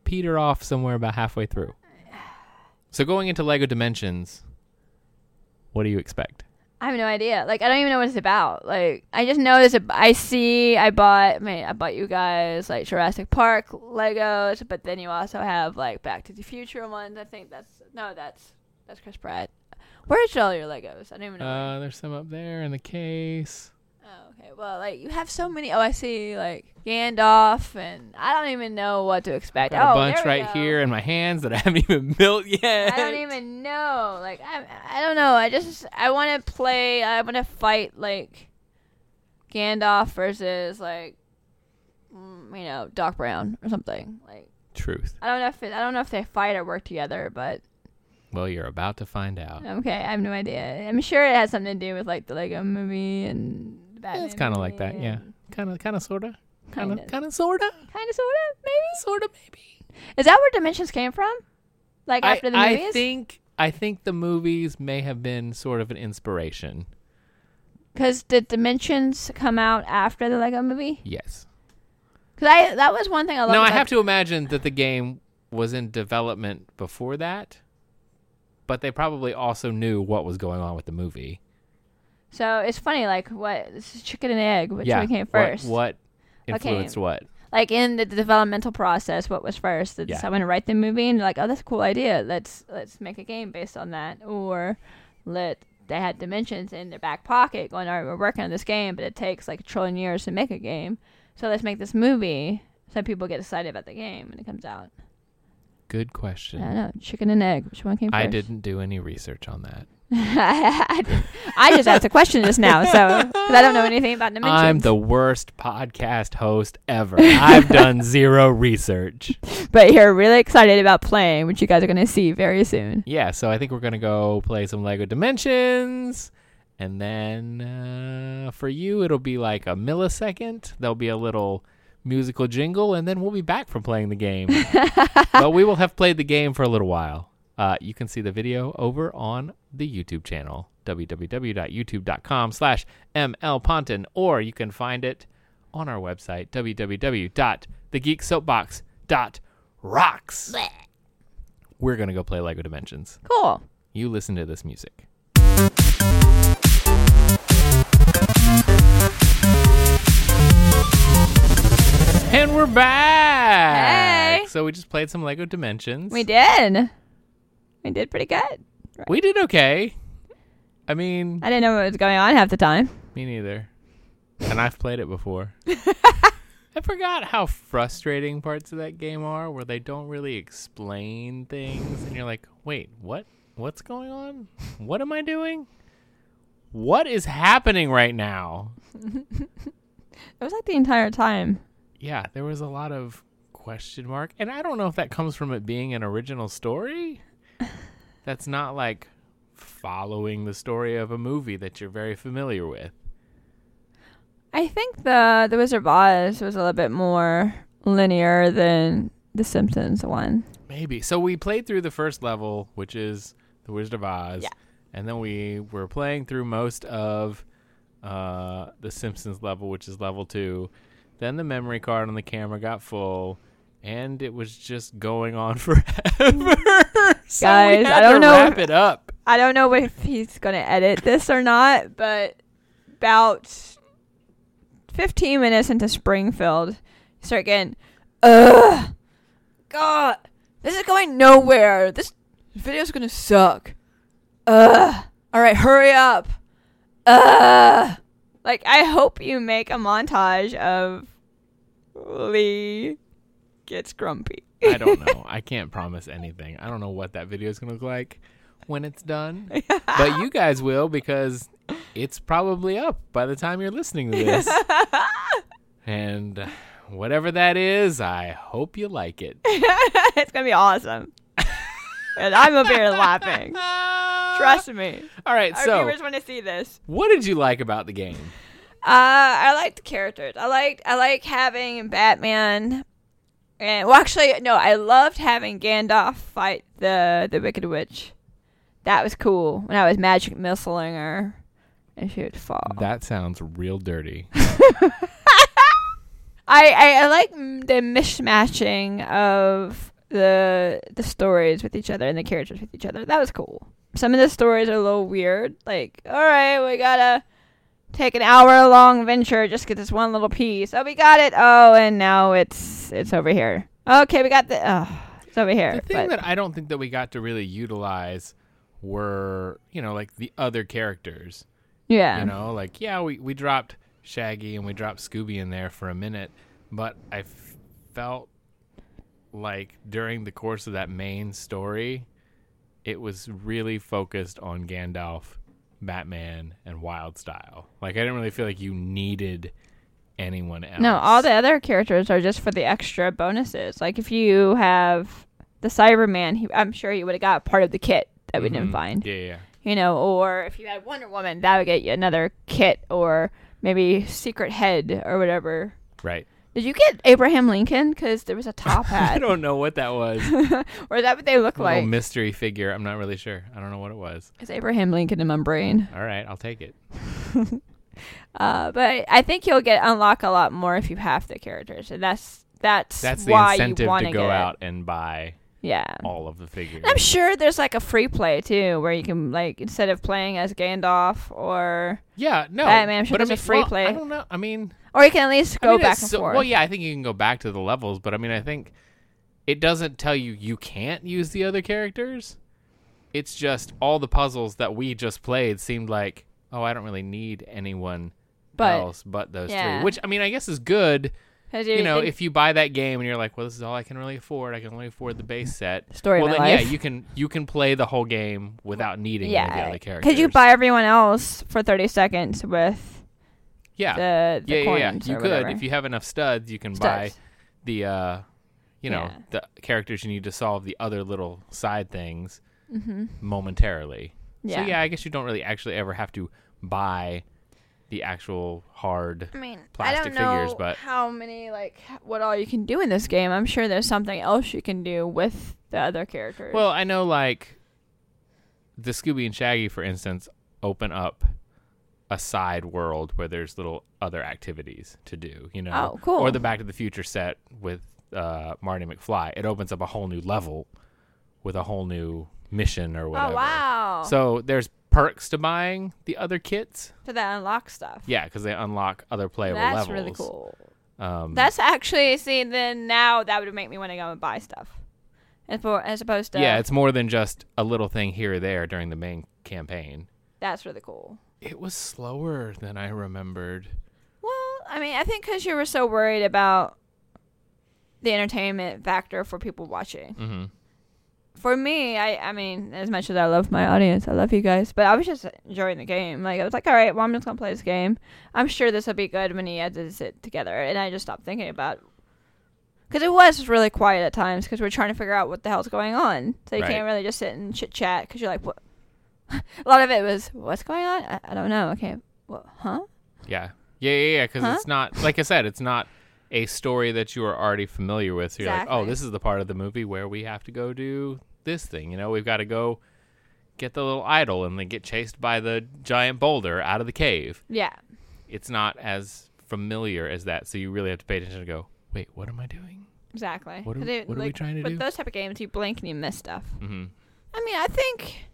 peter off somewhere about halfway through? So going into Lego Dimensions, what do you expect? I have no idea. Like I don't even know what it's about. Like I just know there's a. I see. I bought. I mean, I bought you guys like Jurassic Park Legos, but then you also have like Back to the Future ones. I think that's no, that's that's Chris Pratt. Where's all your Legos? I don't even know. Uh, there's some up there in the case. Well, like you have so many. Oh, I see. Like Gandalf, and I don't even know what to expect. Got a oh, bunch there we right go. here in my hands that I haven't even built yet. I don't even know. Like I, I don't know. I just I want to play. I want to fight like Gandalf versus like mm, you know Doc Brown or something. Like Truth. I don't know if it, I don't know if they fight or work together, but Well, you're about to find out. okay, I have no idea. I'm sure it has something to do with like the Lego Movie and Batman. it's kinda like that, yeah. Kind of, kind of, sorta. Kind of, Kinda. sorta. Kind of, sort of, maybe. Sorta, maybe. Is that where Dimensions came from? Like I, after the I think, I think the movies may have been sort of an inspiration. Because did Dimensions come out after the Lego Movie? Yes. Because I that was one thing I loved. No, I have to imagine that the game was in development before that, but they probably also knew what was going on with the movie. So it's funny, like what this is chicken and egg, which yeah. one came first? What, What influenced what? Like in the developmental process, what was first? Did Yeah. someone write the movie and like, oh, that's a cool idea. Let's let's make a game based on that, or let they had dimensions in their back pocket, going, all right, we're working on this game, but it takes like a trillion years to make a game, so let's make this movie so people get excited about the game when it comes out. Good I question. don't know, chicken and egg, which one came first? I didn't do any research on that. I just asked a question just now, so because I don't know anything about dimensions. I'm the worst podcast host ever. I've done zero research. but you're really excited about playing, which you guys are going to see very soon. Yeah, so I think we're gonna go play some Lego Dimensions, and then uh, for you it'll be like a millisecond. There'll be a little musical jingle, and then we'll be back from playing the game. but we will have played the game for a little while. Uh, you can see the video over on the YouTube channel www.youtube.com slash mlponton or you can find it on our website www.thegeeksoapbox.rocks we're going to go play lego dimensions Cool. you listen to this music and we're back Hey. so we just played some lego dimensions We did. We did pretty good. we did okay i mean I didn't know what was going on half the time. Me neither. And I've played it before. I forgot how frustrating parts of that game are where they don't really explain things and you're like, "Wait, what? What's going on? What am I doing? What is happening right now?" It was like the entire time. Yeah, there was a lot of question mark, and I don't know if that comes from it being an original story. That's not like following the story of a movie that you're very familiar with. I think the the Wizard of Oz was a little bit more linear than the Simpsons one. Maybe. So we played through the first level, which is the Wizard of Oz. Yeah. And then we were playing through most of uh, the Simpsons level, which is level two. Then the memory card on the camera got full, and it was just going on forever. So Guys, I don't know Wrap if- it up. I don't know if he's gonna edit this or not, but about fifteen minutes into Springfield, you start getting, ugh, God, this is going nowhere. This video's gonna suck. Ugh. All right, hurry up. Ugh. Like I hope you make a montage of Lee gets grumpy. I don't know. I can't promise anything. I don't know what that video is going to look like when it's done. but you guys will because it's probably up by the time you're listening to this. and whatever that is, I hope you like it. it's gonna be awesome. and I'm up here laughing. Trust me. All right, Our so viewers want to see this. what did you like about the game? Uh, I liked the characters. I liked I like having Batman. And well, actually, no, I loved having Gandalf fight the the Wicked Witch. That was cool when I was magic missiling her, and she would fall. That sounds real dirty. I, I I like the mishmatching of the the stories with each other and the characters with each other. That was cool. Some of the stories are a little weird. Like, all right, we gotta take an hour long venture just get this one little piece. Oh, we got it. Oh, and now it's it's over here. Okay, we got the. Oh, it's over here. The thing but- that I don't think that we got to really utilize were, you know, like the other characters. yeah. You know, like yeah, we we dropped Shaggy and we dropped Scooby in there for a minute, but I f- felt like during the course of that main story, it was really focused on Gandalf, Batman, and Wyldstyle. Like I didn't really feel like you needed anyone else. No, all the other characters are just for the extra bonuses. Like if you have the Cyberman, he, I'm sure you would have got part of the kit that we didn't Mhm. find. Yeah, yeah. You know, or if you had Wonder Woman, that would get you another kit, or maybe Secret Head or whatever. Right. Did you get Abraham Lincoln? Because there was a top hat. I don't know what that was. or is that what they look A little like? mystery figure. I'm not really sure. I don't know what it was. It's Abraham Lincoln in my brain. All right, I'll take it. Uh, but I think you'll get unlock a lot more if you have the characters, and that's that's That's the why incentive you want to go out and buy. Yeah. all of the figures. I'm sure there's like a free play too, where you can like instead of playing as Gandalf or Yeah, no. Batman, I'm sure but I there's a free well, play. I don't know. I mean, or you can at least I go mean, back and so- forth. Well, yeah, I think you can go back to the levels, but I mean, I think it doesn't tell you you can't use the other characters. It's just all the puzzles that we just played seemed like, oh, I don't really need anyone But- else but those yeah. three. Which I mean, I guess is good. You know, if you buy that game and you're like, well, this is all I can really afford. I can only afford the base set. story well, then my yeah, you can you can play the whole game without needing any of the other characters. could you buy everyone else for 30 seconds with Yeah, the, the yeah, yeah, yeah. You could whatever? if you have enough studs. You can buy the uh you know Yeah. the characters you need to solve the other little side things Mm-hmm. momentarily Yeah. so yeah i guess you don't really actually ever have to buy the actual hard I mean, plastic I don't know figures, but- how many like what all you can do in this game. I'm sure there's something else you can do with the other characters. well i know like the scooby and shaggy for instance open up a side world where there's little other activities to do you know Oh, cool. or the back to the future set with uh marty mcfly it opens up a whole new level with a whole new mission or whatever oh wow! So there's perks to buying the other kits. to that unlock stuff. Yeah, because they unlock other playable That's levels. really cool. Um, That's actually see then now that would make me want to go and buy stuff, as, for, as opposed to yeah, it's more than just a little thing here or there during the main campaign. that's really cool. It was slower than I remembered. Well, I mean, I think because you were so worried about the entertainment factor for people watching. hmm For me, I I mean, as much as I love my audience, I love you guys, but I was just enjoying the game. Like I was like, all right, well, I'm just gonna play this game. I'm sure this will be good when he edits it together, and I just stopped thinking about. Because it was really quiet at times because we're trying to figure out what the hell's going on. So you Right. can't really just sit and chit chat because you're like, what? a lot of it was, what's going on? I, I don't know. Okay, what? Huh? Yeah, yeah, yeah, yeah. Because Huh? it's not like I said, it's not a story that you are already familiar with. So you're like, oh, this is the part of the movie where we have to go do this thing. You know, we've got to go get the little idol and then get chased by the giant boulder out of the cave. Yeah. it's not as familiar as that. So you really have to pay attention to go, wait, what am I doing? Exactly. What are- it- what are we trying to with do? With those type of games, you blink and you miss stuff. hmm I mean, I think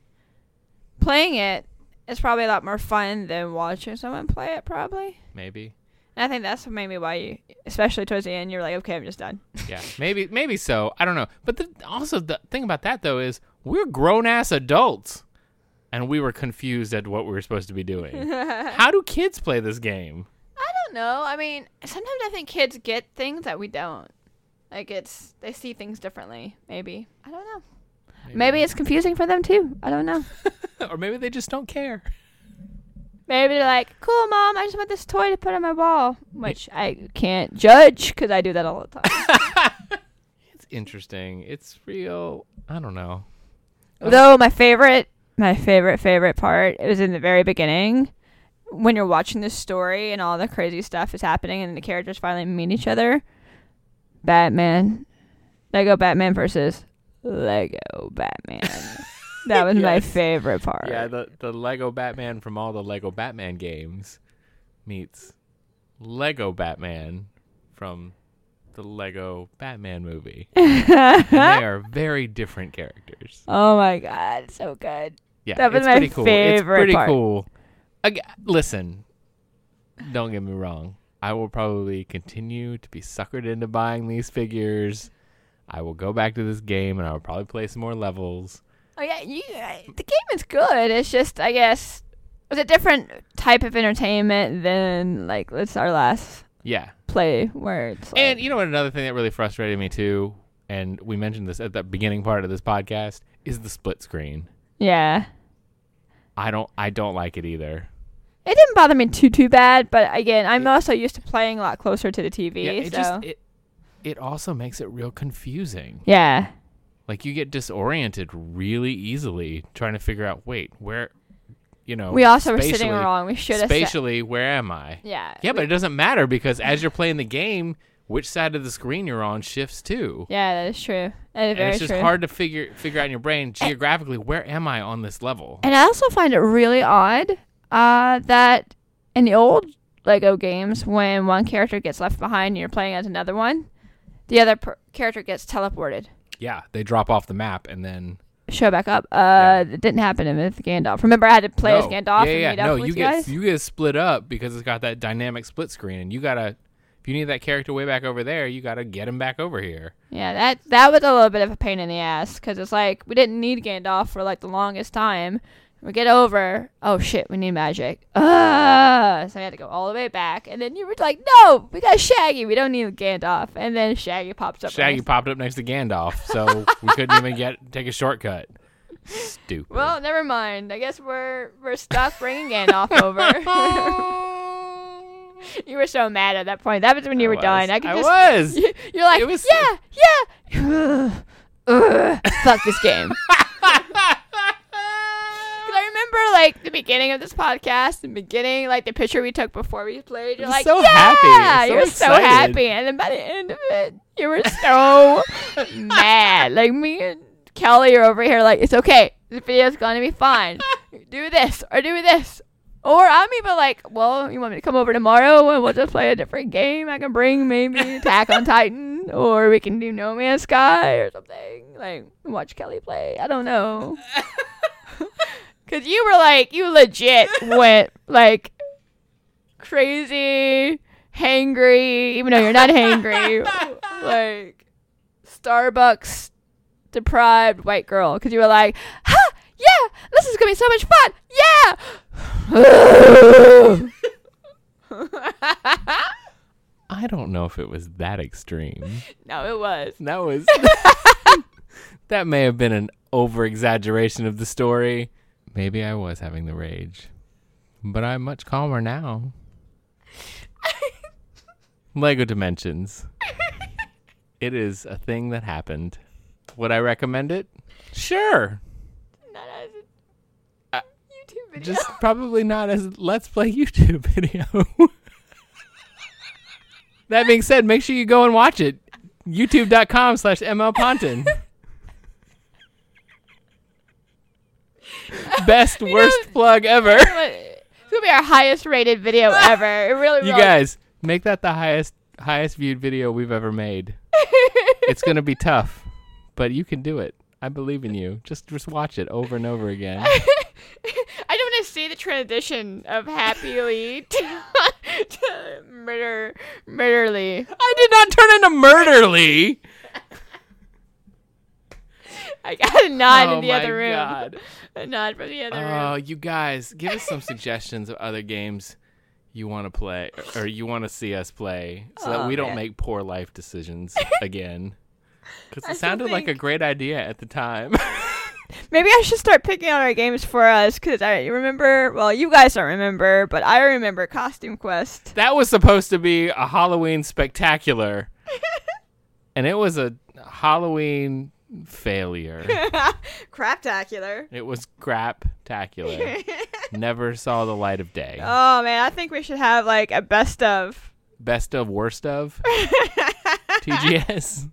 playing it is probably a lot more fun than watching someone play it, probably. Maybe. And I think that's maybe why you, especially towards the end, you're like, okay, I'm just done. Yeah. maybe maybe so. I don't know. But the, also the thing about that though is we're grown ass adults and we were confused at what we were supposed to be doing. How do kids play this game? I don't know. I mean, sometimes I think kids get things that we don't. Like it's they see things differently. Maybe I don't know. Maybe it's confusing for them too. I don't know. or maybe they just don't care. Maybe they're like, "Cool, mom. I just want this toy to put on my wall," which I can't judge because I do that all the time. It's interesting. It's real. I don't know. Though my favorite, my favorite, favorite part is in the very beginning when you're watching the story and all the crazy stuff is happening and the characters finally meet each other. Batman, Lego Batman versus Lego Batman. that was my favorite part. Yeah, the the Lego Batman from all the Lego Batman games meets Lego Batman from the Lego Batman movie. and they are very different characters. oh my god, so good. Yeah, That was it's my pretty cool. it's pretty part. cool. Ag- listen, don't get me wrong. I will probably continue to be suckered into buying these figures. I will go back to this game and I will probably play some more levels. Oh yeah, you, I- the game is good. It's just, I guess, it's a different type of entertainment than like it's our last Yeah. play where it's like, And you know what? Another thing that really frustrated me too, and we mentioned this at the beginning part of this podcast, is the split screen. yeah, I don't. I don't like it either. it didn't bother me too too bad. But again, I'm also used to playing a lot closer to the TV. Yeah, it so just it. It also makes it real confusing. yeah, Like you get disoriented really easily trying to figure out. Wait, where? You know. we also were sitting wrong. We should have. Spatially, where am I? yeah, Yeah, we- but it doesn't matter because as you're playing the game, which side of the screen you're on shifts too. yeah, that is true. That is And very it's just true. hard to figure figure out in your brain geographically where am I on this level. And I also find it really odd uh, that in the old Lego games, when one character gets left behind and you're playing as another one, the other per- character gets teleported, Yeah, they drop off the map and then show back up. Uh, It didn't happen with Gandalf. Remember, I had to play as Gandalf Yeah, and yeah, meet up no, you you get guys. you get split up because it's got that dynamic split screen, and you gotta if you need that character way back over there, you gotta get him back over here. yeah, that that was a little bit of a pain in the ass because it's like we didn't need Gandalf for like the longest time. We get over. Oh shit, we need magic. Uh, so I had to go all the way back, and then you were like, "No, we got Shaggy. We don't need Gandalf." And then Shaggy pops up. Shaggy next. popped up next to Gandalf, so we couldn't even get take a shortcut. Stupid. Well, never mind. I guess we're we're stuck bringing Gandalf over. you were so mad at that point. That was when you I were was. done. I could I just. was. You, you're like, was- yeah, yeah. Ugh, fuck this game. remember like the beginning of this podcast, the beginning, like the picture we took before we played. You're like, so yeah, happy. So you were so happy, and then by the end of it, you were so mad. Like me and Kelly are over here, like it's okay. The video's gonna be fine. do this or do this. Or I'm even like, well, you want me to come over tomorrow and we'll just play a different game? I can bring maybe Attack on Titan, or we can do No Man's Sky or something. Like watch Kelly play. I don't know. Cause you were like, you legit went like crazy, hangry, even though you're not hangry, like Starbucks deprived white girl. Cause you were like, ha, yeah, this is gonna be so much fun, yeah. I don't know if it was that extreme. no, it was. That was that may have been an over exaggeration of the story. Maybe I was having the rage. But I'm much calmer now. Lego Dimensions. It is a thing that happened. Would I recommend it? Sure. Not as Uh, YouTube video. Just probably not as a Let's Play YouTube video. that being said, make sure you go and watch it. YouTube.com slash MLPonton. Best worst plug ever. it's gonna be our highest rated video ever. It really You will. guys, make that the highest highest viewed video we've ever made. It's gonna be tough, but you can do it. I believe in you. Just just watch it over and over again. I don't want to see the transition of happily to, to murder, murderly. I did not turn into Murderly. I got a nod oh in the other room. god. A nod from the other room. Oh, room. you guys, give us some suggestions of other games you want to play or you want to see us play so that Oh, we don't make poor life decisions again. Because it sounded like a great idea at the time. Maybe I should start picking out our games for us because I remember. Well, you guys don't remember, but I remember Costume Quest. that was supposed to be a Halloween spectacular, and it was a Halloween failure. Craptacular. it was crap-tacular. Never saw the light of day. Oh man, I think we should have like a best of. Best of, worst of. TGS.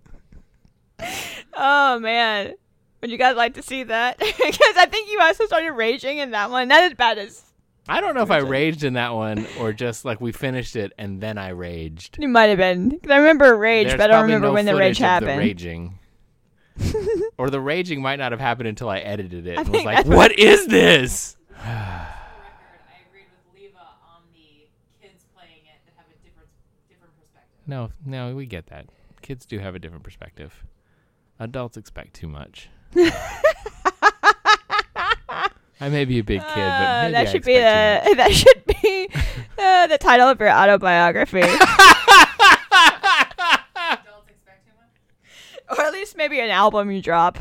Oh man, would you guys like to see that? because I think you also started raging in that one. Not as bad as I don't know if I raged in that one or just like we finished it and then I raged. You might have been. 'Cause I remember rage, There's but I don't remember no when the rage happened. The raging. or the raging might not have happened until I edited it. I and was like, that's what is this? record, I agreed with Leva on the kids playing it that have a different different perspective. No, no, we get that. Kids do have a different perspective. Adults expect too much. I may be a big kid, but Uh, maybe that I should be expect too the that should be uh, the title of your autobiography, Adults expect too much. or at least maybe an album you drop.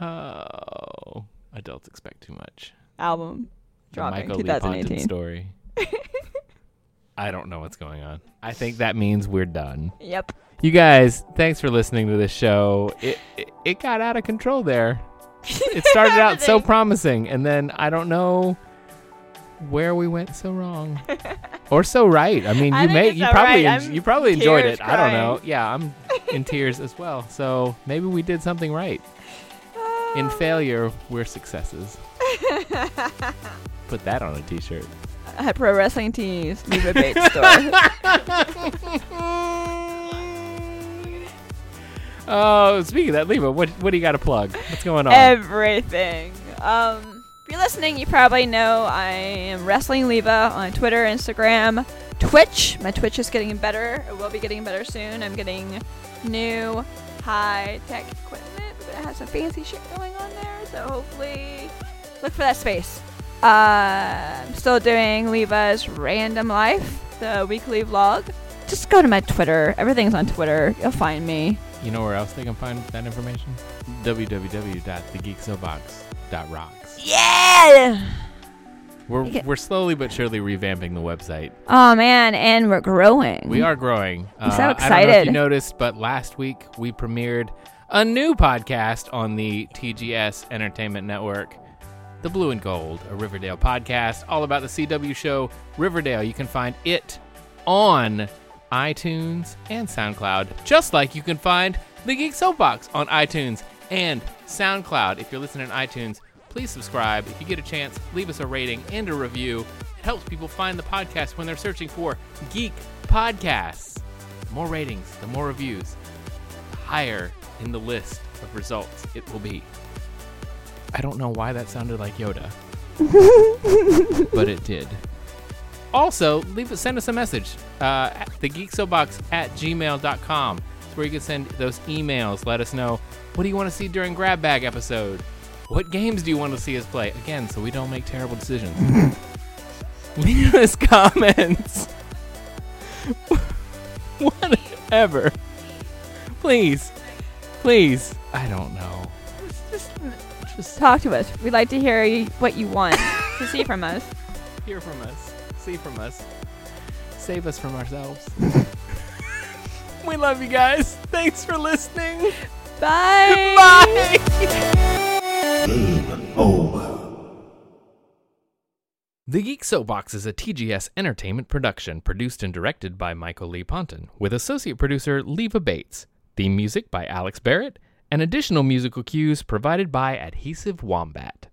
Oh, adults expect too much. Album The dropping Michael Lee Ponton 2018. story. I don't know what's going on. I think that means we're done. Yep. You guys, thanks for listening to this show. It it, it got out of control there. It started out so promising, and then I don't know where we went so wrong or so right. I mean, I you may you probably right. en- you probably enjoyed it. I don't know. Yeah, I'm in tears as well. So maybe we did something right. In failure, we're successes. Put that on a T-shirt. At Pro Wrestling Tees, Leva Bates store. Oh, speaking of that, Leva, what what do you got to plug? What's going on? Everything. Um, if you're listening, you probably know I am Wrestling Leva on Twitter, Instagram, Twitch. My Twitch is getting better. It will be getting better soon. I'm getting new high tech equipment. We're gonna have some fancy shit going on there. So hopefully, look for that space. Uh, I'm still doing Leva's Random Life, the weekly vlog. Just go to my Twitter. Everything's on Twitter. You'll find me. You know where else they can find that information? www.thegeeksoapbox.rocks. Yeah. We're, Yeah. we're slowly but surely revamping the website. Oh man, and we're growing. We are growing. I'm so Uh, I don't know if excited. you noticed, but last week we premiered a new podcast on the TGS Entertainment Network, The Blue and Gold, a Riverdale podcast all about the CW show Riverdale. You can find it on iTunes and SoundCloud, just like you can find The Geek Soapbox on iTunes and SoundCloud. If you're listening on iTunes, please subscribe. If you get a chance, leave us a rating and a review. It helps people find the podcast when they're searching for geek podcasts. The more ratings, the more reviews, the higher in the list of results it will be. I don't know why that sounded like Yoda, but it did. Also, leave send us a message. Uh, at thegeeksoapbox at gmail.com. It's where you can send those emails. Let us know what do you want to see during Grab Bag episode? What games do you want to see us play? Again, so we don't make terrible decisions. leave us comments. Whatever. Please. Please. I don't know. Just, Just talk to us. We'd like to hear what you want to see from us. hear from us. See from us. Save us from ourselves. we love you guys. Thanks for listening. Bye. Bye. The Geek Soapbox is a TGS Entertainment production produced and directed by Michael Lee Ponton, with associate producer Leva Bates, theme music by Alex Berrett, and additional musical cues provided by Adhesive Wombat.